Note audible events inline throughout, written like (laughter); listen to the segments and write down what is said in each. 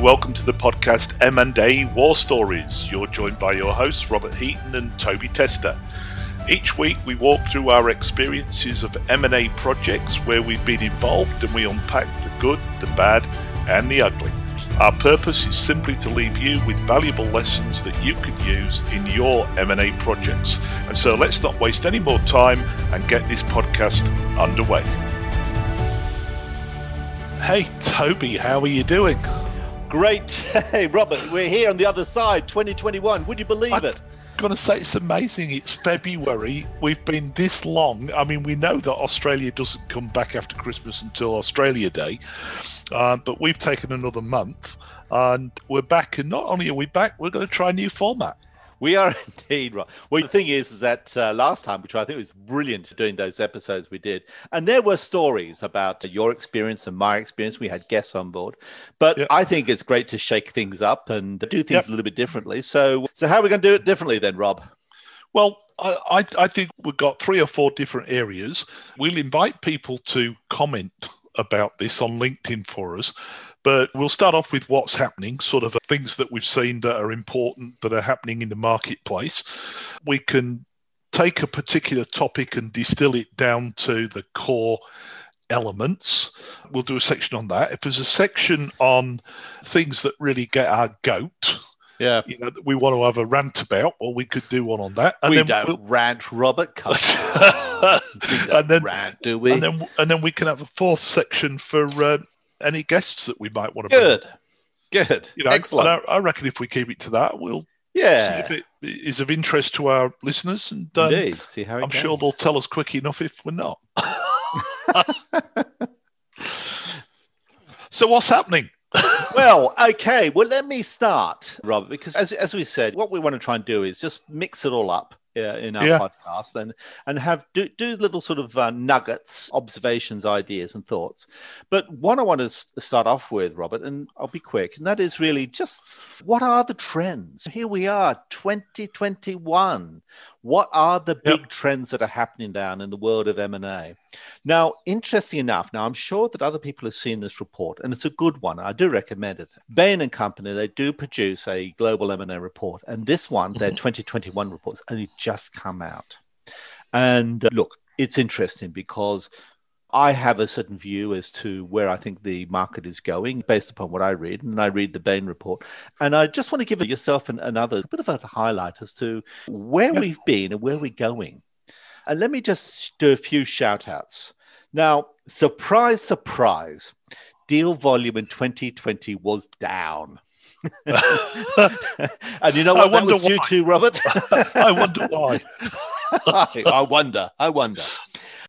Welcome to the podcast M&A War Stories. You're joined by your hosts Robert Heaton and Toby Tester. Each week we walk through our experiences of M&A projects where we've been involved and we unpack the good, the bad and the ugly. Our purpose is simply to leave you with valuable lessons that you can use in your M&A projects. And so let's not waste any more time and get this podcast underway. Hey Toby, how are you doing? Great. Hey Robert, we're here on the other side, 2021. Would you believe I- it? going to say it's amazing. It's February. We've been this long. I mean, we know that Australia doesn't come back after Christmas until Australia Day, uh, but we've taken another month and we're back. And not only are we back, we're going to try a new format. We are (laughs) indeed right. Well, the thing is, is that uh, last time, which I think was brilliant doing those episodes we did, and there were stories about your experience and my experience. We had guests on board, but Yep. I think it's great to shake things up and do things Yep. a little bit differently. So, so how are we going to do it differently then, Rob? Well, I, I, I think we've got three or four different areas. We'll invite people to comment about this on LinkedIn for us. But we'll start off with what's happening, sort of things that we've seen that are important that are happening in the marketplace. We can take a particular topic and distill it down to the core elements. We'll do a section on that. If there's a section on things that really get our goat, Yeah, you know, that we want to have a rant about, well, we could do one on that. we then don't we'll- rant, Robert. Come on. (laughs) We don't and then rant, do we? and then and then we can have a fourth section for uh, any guests that we might want to bring. Good, good, You know, excellent. I, I reckon if we keep it to that, we'll yeah. see if it is of interest to our listeners, and um, indeed. See how it I'm sure they'll tell us quick enough if we're not. (laughs) so what's happening? well, okay. Well, let me start, Robert, because as, as we said, what we want to try and do is just mix it all up uh, in our Yeah. podcast and and have do, do little sort of uh, nuggets, observations, ideas, and thoughts. But one I want to start off with, Robert, and I'll be quick, and that is really just what are the trends? Here we are, 2021. What are the Yep. big trends that are happening down in the world of M&A? Now, interesting enough, now I'm sure that other people have seen this report, and it's a good one. I do recommend it. Bain and Company, they do produce a global M&A report, and this one, their 2021 report is only just come out. And uh, look, it's interesting because I have a certain view as to where I think the market is going based upon what I read, and I read the Bain report. And I just want to give yourself and, and others a bit of a highlight as to where Yep. we've been and where we're going. And let me just do a few shout outs. Now, surprise, surprise, deal volume in 2020 was down. And you know I what that wonder was due to, Robert? (laughs) I wonder why. (laughs) I wonder. I wonder.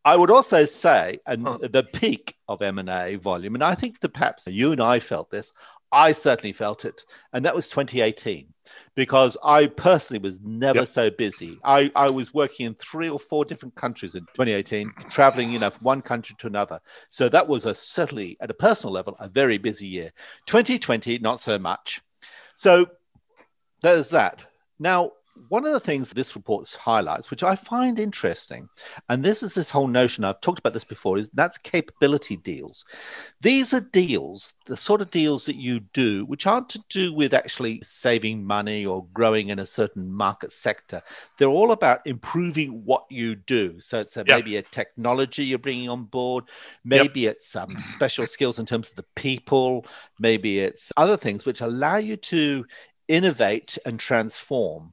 I would also say, and the peak of M and A volume, and I think that perhaps you and I felt this. I certainly felt it, and that was 2018, because I personally was never Yep. so busy. I, I was working in three or four different countries in 2018, traveling, you know, from one country to another. So that was a certainly at a personal level a very busy year. 2020, not so much. So there's that. Now, one of the things this report highlights, which I find interesting, and this is this whole notion I've talked about this before, is that's capability deals. These are deals, the sort of deals that you do, which aren't to do with actually saving money or growing in a certain market sector. They're all about improving what you do. So it's a, Yeah. maybe a technology you're bringing on board, maybe it's some special skills in terms of the people, maybe it's other things which allow you to innovate and transform.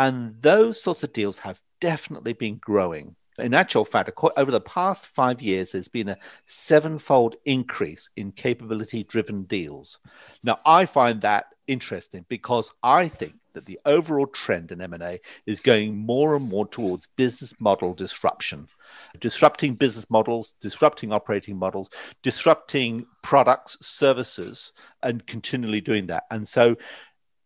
And those sorts of deals have definitely been growing. In actual fact, over the past five years, there's been a sevenfold increase in capability driven deals. Now, I find that interesting because I think that the overall trend in M&A is going more and more towards business model disruption, disrupting business models, disrupting operating models, disrupting products, services, and continually doing that. And so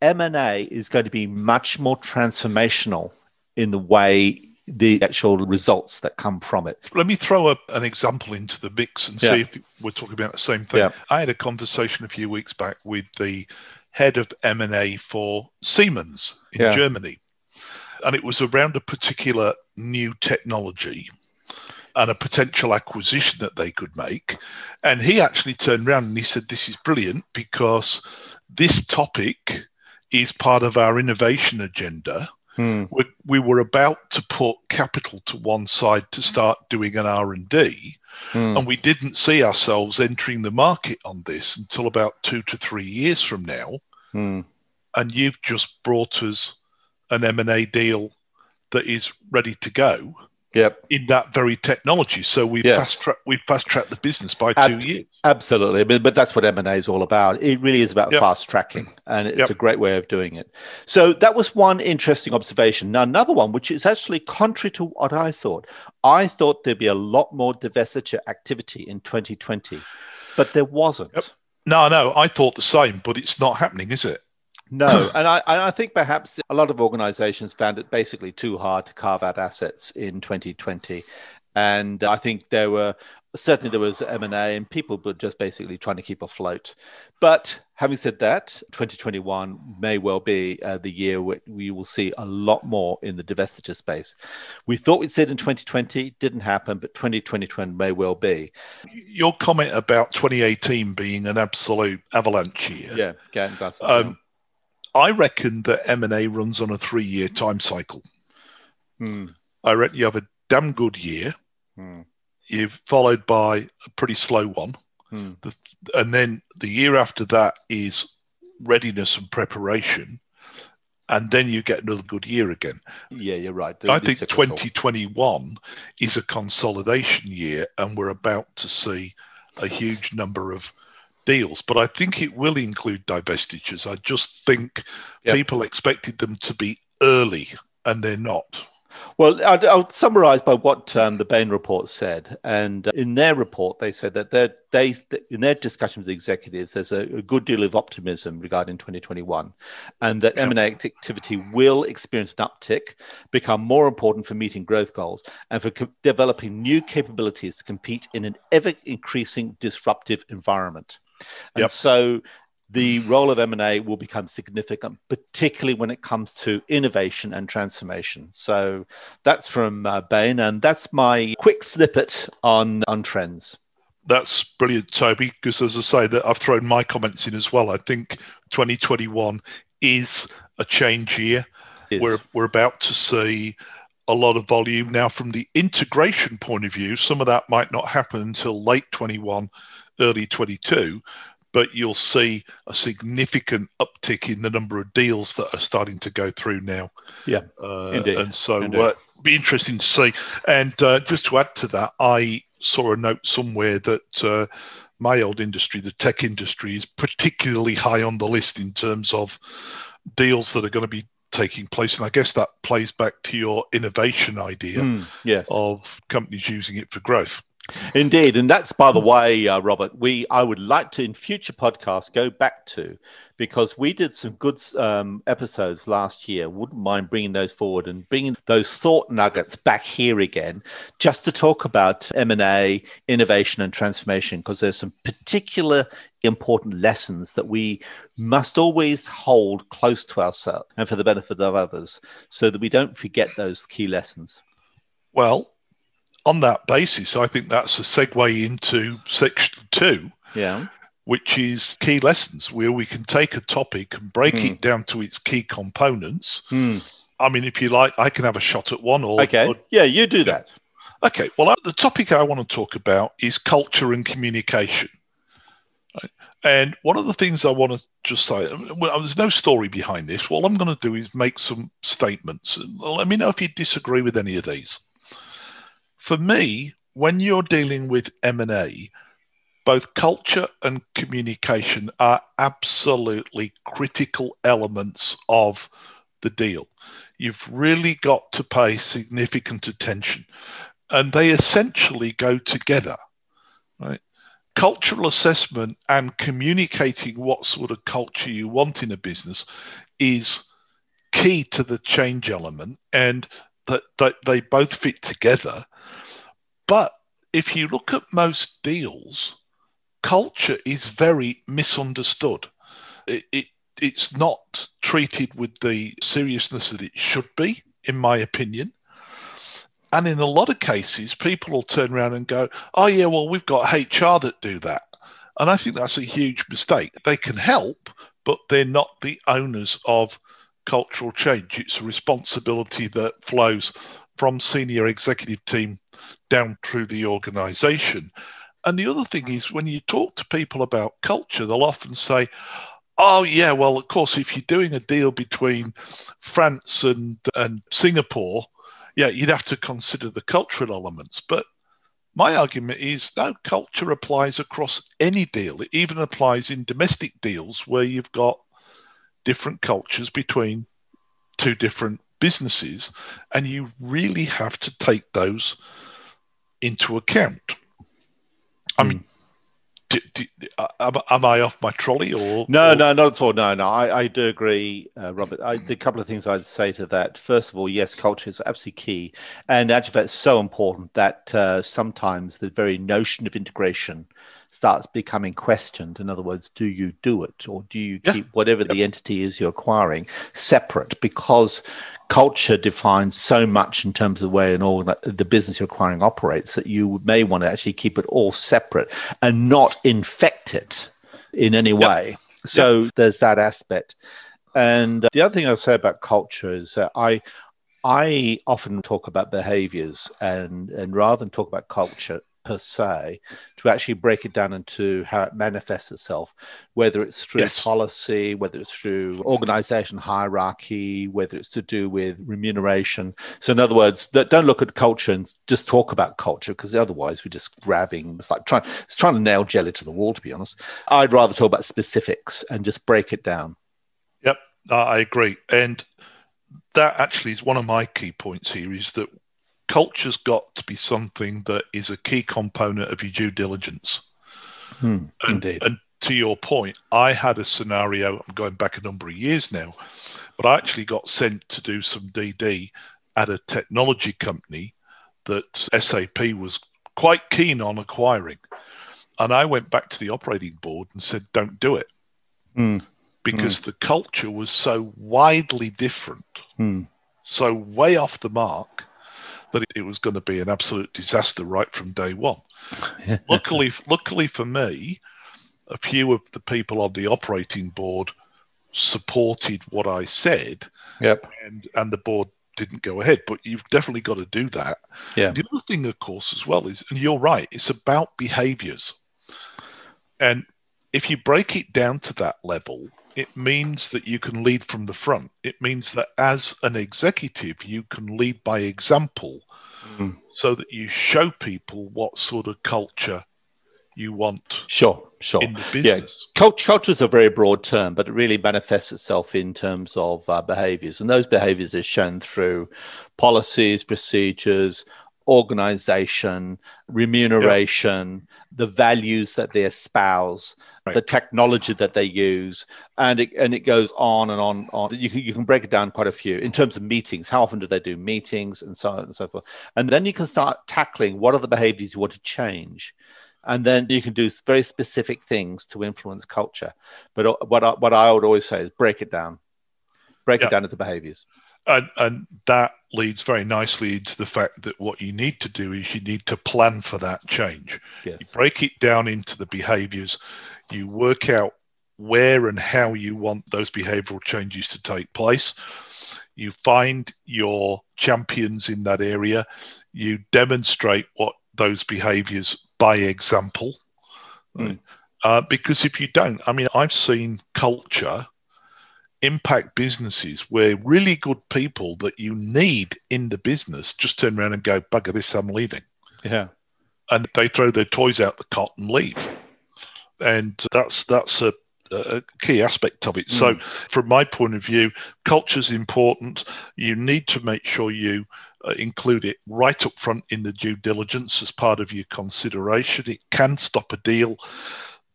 M&A is going to be much more transformational in the way the actual results that come from it. Let me throw a, an example into the mix and Yeah. see if we're talking about the same thing. Yeah. I had a conversation a few weeks back with the head of M&A for Siemens in Yeah. Germany. And it was around a particular new technology and a potential acquisition that they could make. And he actually turned around and he said, This is brilliant because this topic is part of our innovation agenda. Hmm. We, we were about to put capital to one side to start doing an R&D Hmm. and we didn't see ourselves entering the market on this until about 2 to 3 years from now Hmm. and you've just brought us an M&A deal that is ready to go Yep. in that very technology. So we've Yes. fast tracked we've fast tracked the business by Ab- two years. Absolutely, but, but that's what M and A is all about. It really is about Yep. fast tracking, and it's Yep. a great way of doing it. So that was one interesting observation. Now another one, which is actually contrary to what I thought. I thought there'd be a lot more divestiture activity in 2020, but there wasn't. Yep. No, no, I thought the same, but it's not happening, is it? No, and I, and I think perhaps a lot of organizations found it basically too hard to carve out assets in 2020. And I think there were certainly there was M&A and people were just basically trying to keep afloat. But having said that, 2021 may well be uh, the year where we will see a lot more in the divestiture space. We thought we'd see it in 2020, didn't happen, but 2021 may well be. Your comment about 2018 being an absolute avalanche year. Yeah. Um, I reckon that M&A runs on a three-year time cycle. Hmm, I reckon you have a damn good year, hmm, you've followed by a pretty slow one, hmm. the, and then the year after that is readiness and preparation, and then you get another good year again. Yeah, you're right. I think 2021 is a consolidation year, and we're about to see a huge number of deals. But I think it will include divestitures. I just think Yep. people expected them to be early, and they're not. Well, I'll, I'll summarize by what um, the Bain report said. And uh, in their report, they said that they, in their discussion with the executives, there's a, a good deal of optimism regarding 2021, and that. M&A activity will experience an uptick, become more important for meeting growth goals, and for co- developing new capabilities to compete in an ever increasing disruptive environment. And Yep. so the role of M&A will become significant, particularly when it comes to innovation and transformation. So that's from uh, Bain, and that's my quick snippet on, on trends. That's brilliant, Toby. Because as I say, that I've thrown my comments in as well. I think 2021 is a change year. We're we're about to see a lot of volume now from the integration point of view. Some of that might not happen until late 21, early 22, but you'll see a significant uptick in the number of deals that are starting to go through now. Yeah, uh, indeed, and so indeed. uh, be interesting to see. And uh, just to add to that, I saw a note somewhere that. Uh, my old industry, the tech industry, is particularly high on the list in terms of deals that are going to be taking place. And I guess that plays back to your innovation idea Mm, yes. of companies using it for growth. Indeed, and that's by the way, uh, Robert. We I would like to in future podcasts go back to because we did some good um, episodes last year. Wouldn't mind bringing those forward and bringing those thought nuggets back here again, just to talk about M and A, innovation, and transformation. Because there's some particular important lessons that we must always hold close to ourselves and for the benefit of others, so that we don't forget those key lessons. Well, on that basis, I think that's a segue into section two, Yeah. which is key lessons, where we can take a topic and break Hmm. it down to its key components. Hmm. I mean, if you like, I can have a shot at one or, Okay. or Yeah, you do that. Okay, well, uh, the topic I want to talk about is culture and communication. Right? And one of the things I want to just say, well, there's no story behind this. What I'm going to do is make some statements. Let me know if you disagree with any of these. For me, when you're dealing with M&A, both culture and communication are absolutely critical elements of the deal. You've really got to pay significant attention and they essentially go together right cultural assessment and communicating what sort of culture you want in a business is key to the change element and that, that they both fit together but if you look at most deals culture is very misunderstood it, it it's not treated with the seriousness that it should be in my opinion and in a lot of cases, people will turn around and go, oh, yeah, well, we've got HR that do that. And I think that's a huge mistake. They can help, but they're not the owners of cultural change. It's a responsibility that flows from senior executive team down through the organization. And the other thing is when you talk to people about culture, they'll often say, Oh yeah, well of course if you're doing a deal between France and and Singapore, yeah, you'd have to consider the cultural elements. But my argument is no, culture applies across any deal. It even applies in domestic deals where you've got different cultures between two different businesses, and you really have to take those into account. I mean, mm. do, do, am, am, I off my trolley or no? Or? No, not at all. No, no, I, I do agree, uh, Robert. I, the couple of things I'd say to that. First of all, yes, culture is absolutely key, and actually, that's so important that uh, sometimes the very notion of integration starts becoming questioned. In other words, do you do it, or do you yeah. keep whatever yep. the entity is you're acquiring separate? Because culture defines so much in terms of the way an organ- the business you're acquiring operates that you may want to actually keep it all separate and not infect it in any way. So yep. there's that aspect. And the other thing I'll say about culture is that I I often talk about behaviors and and rather than talk about culture, per se, to actually break it down into how it manifests itself, whether it's through yes. policy, whether it's through organization hierarchy, whether it's to do with remuneration. So, in other words, don't look at culture and just talk about culture because otherwise we're just grabbing. It's like trying, it's trying to nail jelly to the wall. To be honest, I'd rather talk about specifics and just break it down. Yep, I agree, and that actually is one of my key points here is that culture's got to be something that is a key component of your due diligence. Hmm, and, indeed. And to your point, I had a scenario, I'm going back a number of years now, but I actually got sent to do some DD at a technology company that SAP was quite keen on acquiring. And I went back to the operating board and said, don't do it. Hmm. Because the culture was so widely different, hmm. so way off the mark that it was going to be an absolute disaster right from day one. (laughs) luckily, luckily for me, a few of the people on the operating board supported what I said. Yep. And and the board didn't go ahead. But you've definitely got to do that. Yeah. The other thing, of course, as well is, and you're right, it's about behaviors. And if you break it down to that level, it means that you can lead from the front. It means that as an executive, you can lead by example mm. so that you show people what sort of culture you want. Sure, sure. In the business. Yeah. Culture, culture is a very broad term, but it really manifests itself in terms of uh, behaviors. And those behaviors are shown through policies, procedures, organization, remuneration, the values that they espouse, right. the technology that they use, and it and it goes on and on. On you can you can break it down quite a few in terms of meetings. How often do they do meetings and so on and so forth, and then you can start tackling what are the behaviors you want to change. And then you can do very specific things to influence culture. But uh, what I, what I would always say is break it down, break it down into behaviors. And, and that leads very nicely into the fact that what you need to do is you need to plan for that change. Yes. You break it down into the behaviors, you work out where and how you want those behavioral changes to take place. You find your champions in that area, you demonstrate what those behaviors by example. Mm. Uh, because if you don't, I mean, I've seen culture impact businesses where really good people that you need in the business just turn around and go, bugger this, I'm leaving. Yeah. And they throw their toys out the cot and leave. And that's that's a, a key aspect of it. Mm. So, from my point of view, culture is important. You need to make sure you uh, include it right up front in the due diligence as part of your consideration. It can stop a deal.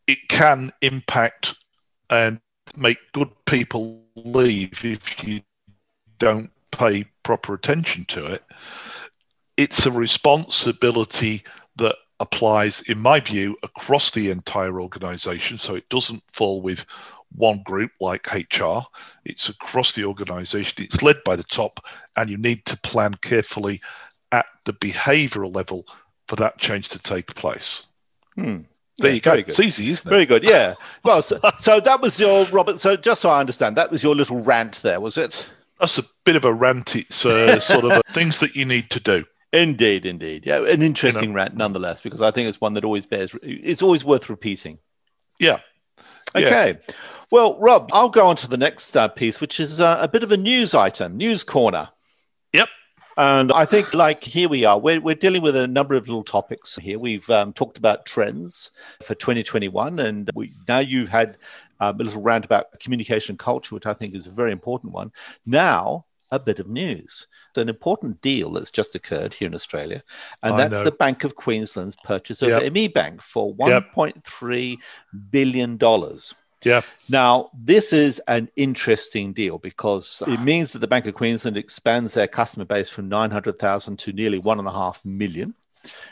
It can impact and make good people leave if you don't pay proper attention to it. It's a responsibility that applies, in my view, across the entire organization. So it doesn't fall with one group like HR, it's across the organization, it's led by the top, and you need to plan carefully at the behavioral level for that change to take place. Hmm. There Yeah, you go. It's easy, isn't it? Very good. Yeah. (laughs) Well, so, so that was your Robert. So just so I understand, that was your little rant there, was it? That's a bit of a rant. It's uh, sort of a, (laughs) things that you need to do. Indeed, indeed. Yeah, an interesting rant nonetheless, because I think it's one that always bears. It's always worth repeating. Yeah. Yeah. Okay. Well, Rob, I'll go on to the next uh, piece, which is uh, a bit of a news item, news corner. Yep. And I think, like, here we are. We're, we're dealing with a number of little topics here. We've um, talked about trends for 2021, and we, now you've had um, a little rant about communication culture, which I think is a very important one. Now, a bit of news. It's an important deal that's just occurred here in Australia, and I that's know. the Bank of Queensland's purchase of Yep. ME Bank for Yep. $1.3 billion. Yeah. Now, this is an interesting deal because it ah. means that the Bank of Queensland expands their customer base from 900,000 to nearly one and a half million,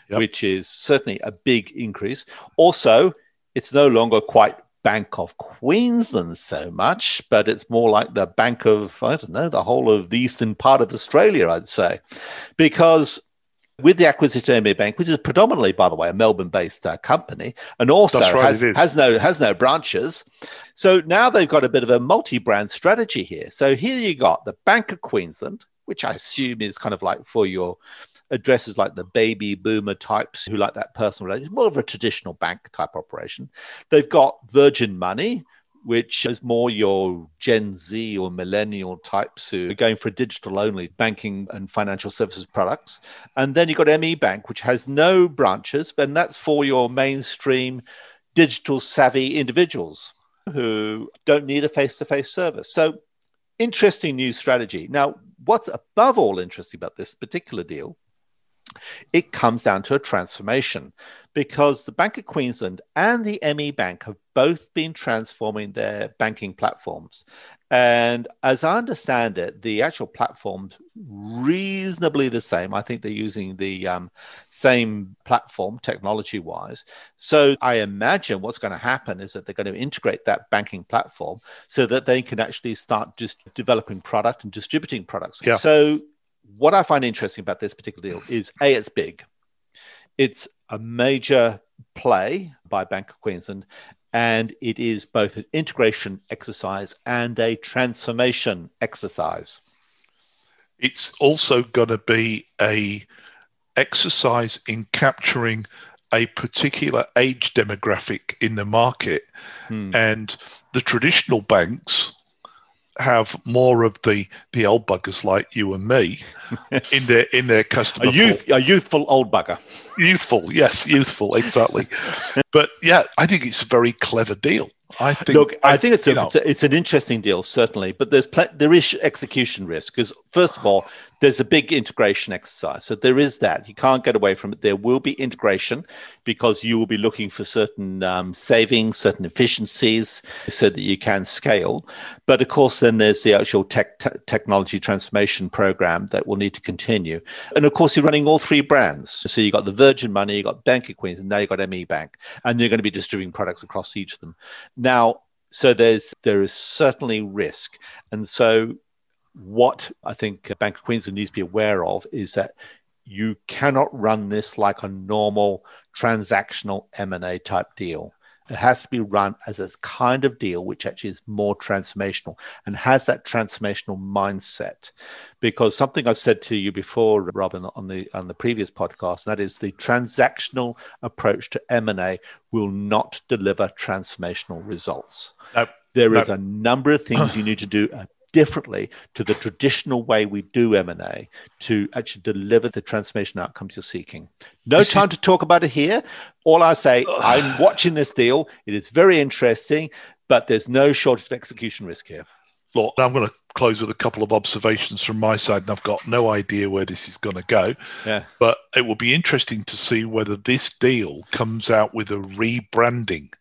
Yep. which is certainly a big increase. Also, it's no longer quite Bank of Queensland so much, but it's more like the Bank of, I don't know, the whole of the eastern part of Australia, I'd say. Because with the acquisition of ME Bank, which is predominantly, by the way, a Melbourne-based uh, company, and also right, has, has no has no branches. So now they've got a bit of a multi-brand strategy here. So here you got the Bank of Queensland, which I assume is kind of like for your addresses like the baby boomer types who like that personal relationship, more of a traditional bank type operation. They've got Virgin Money, which is more your Gen Z or millennial types who are going for digital only banking and financial services products. And then you've got ME Bank, which has no branches, and that's for your mainstream digital savvy individuals who don't need a face to face service. So, interesting new strategy. Now, what's above all interesting about this particular deal? It comes down to a transformation because the Bank of Queensland and the ME Bank have both been transforming their banking platforms. And as I understand it, the actual platform's reasonably the same. I think they're using the um, same platform technology wise. So I imagine what's going to happen is that they're going to integrate that banking platform so that they can actually start just developing product and distributing products. Yeah. So what I find interesting about this particular deal (laughs) is A, it's big. It's a major play by Bank of Queensland, and it is both an integration exercise and a transformation exercise. It's also going to be a exercise in capturing a particular age demographic in the market, Hmm. and the traditional banks have more of the the old buggers like you and me (laughs) in their in their customer A youth, a youthful old bugger. youthful yes youthful exactly. (laughs) But yeah i think it's a very clever deal. I think Look, I think it's a, it's a it's an interesting deal, certainly, but there's pl- there is execution risk because first of all, there's a big integration exercise, so there is that you can't get away from it. There will be integration because you will be looking for certain um, savings, certain efficiencies, so that you can scale. But of course, then there's the actual tech te- technology transformation program that will need to continue, and of course, you're running all three brands. So you've got the Virgin Money, you've got Bank of Queens, and now you got ME Bank, and you're going to be distributing products across each of them. Now, so there's there is certainly risk, and so what I think Bank of Queensland needs to be aware of is that you cannot run this like a normal transactional M and A type deal. It has to be run as a kind of deal which actually is more transformational and has that transformational mindset. Because something I've said to you before, Robin, on the on the previous podcast, and that is the transactional approach to M and A will not deliver transformational results. no, There No. is a number of things you need to do differently to the traditional way we do M&A to actually deliver the transformation outcomes you're seeking. No time to talk about it here. All I say, I'm watching this deal. It is very interesting, but there's no shortage of execution risk here. Look, I'm going to close with a couple of observations from my side, and I've got no idea where this is going to go. Yeah. But it will be interesting to see whether this deal comes out with a rebranding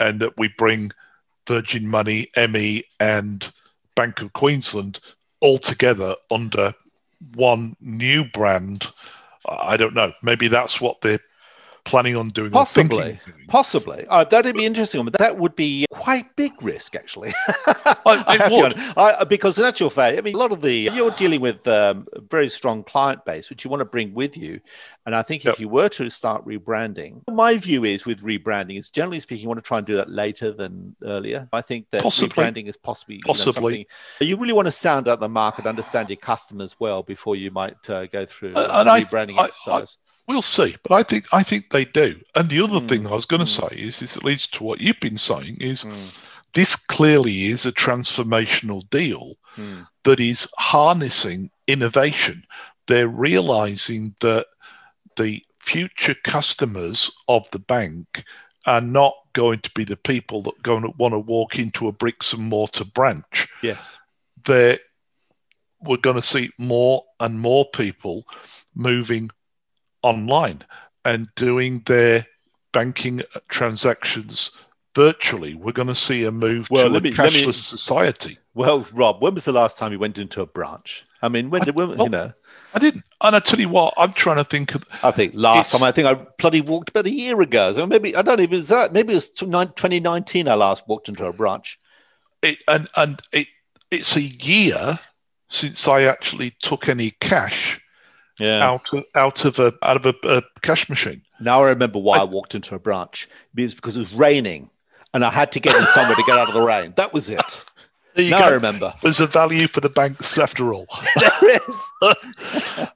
and that we bring Virgin Money, ME, and Bank of Queensland all together under one new brand. I don't know. Maybe that's what they're planning on doing. Possibly, possibly. Uh, that'd be interesting. But that would be quite big risk, actually. (laughs) I, would. I, because in actual fact, I mean, a lot of the you're dealing with um, a very strong client base, which you want to bring with you. And I think if you were to start rebranding, my view is with rebranding is generally speaking, you want to try and do that later than earlier. I think that possibly. rebranding is possibly possibly you, know, you, really want to sound out the market, understand your customers well before you might uh, go through uh, rebranding I, exercise. We'll see, but I think I think they do. And the other mm. thing I was going to mm. say is, is it leads to what you've been saying is mm. this clearly is a transformational deal hmm. that is harnessing innovation. They're realizing that the future customers of the bank are not going to be the people that going to want to walk into a bricks and mortar branch. Yes, they we're going to see more and more people moving online and doing their banking transactions virtually. We're going to see a move well, to a me, cashless me, society. Well, Rob, when was the last time you went into a branch? I mean, when, I, when well, you know? I didn't. And I tell you what, I'm trying to think of. I think last time, I think I bloody walked about a year ago. So maybe, I don't even, is that, maybe it was 2019 I last walked into a branch. It, and and it, it's a year since I actually took any cash yeah. out of out of a out of a, a cash machine. Now I remember why I, I walked into a branch. It was because it was raining, and I had to get in somewhere to get out of the rain. That was it. There you now go. I remember. There's a value for the banks after all. (laughs) (laughs) there is.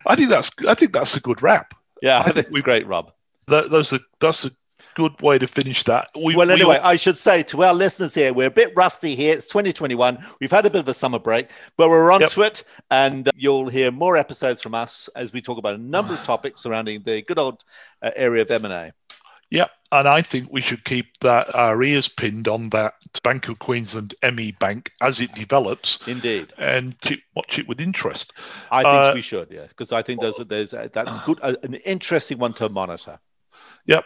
I think that's I think that's a good wrap. Yeah, I think it's great, Rob. That, that's a that's a good way to finish that. We, well, anyway, we. I should say to our listeners here, we're a bit rusty here. It's 2021. We've had a bit of a summer break, but we're on yep. to it, and you'll hear more episodes from us as we talk about a number of (sighs) topics surrounding the good old uh, area of M&A. Yeah, and I think we should keep that our ears pinned on that Bank of Queensland ME Bank as it develops. Indeed, and to watch it with interest. I think uh, we should, yeah, because I think there's there's that's good, uh, an interesting one to monitor. Yep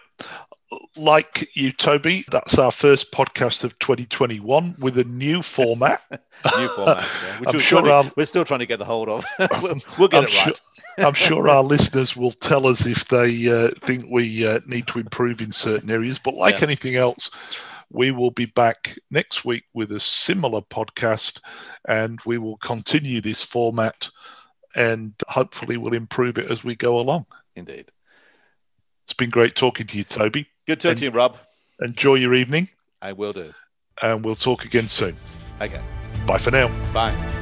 like you, Toby, that's our first podcast of 2021 with a new format. (laughs) new format, yeah. which we're, sure our, we're still trying to get the hold of. we'll, (laughs) we'll, get I'm it right. Sure, I'm sure our listeners will tell us if they uh, think we uh, need to improve in certain areas. But like yeah. anything else, we will be back next week with a similar podcast and we will continue this format and hopefully we'll improve it as we go along. Indeed. It's been great talking to you, Toby. Good talking to you, Rob. Enjoy your evening. I will do. And we'll talk again soon. Okay. Bye for now. Bye.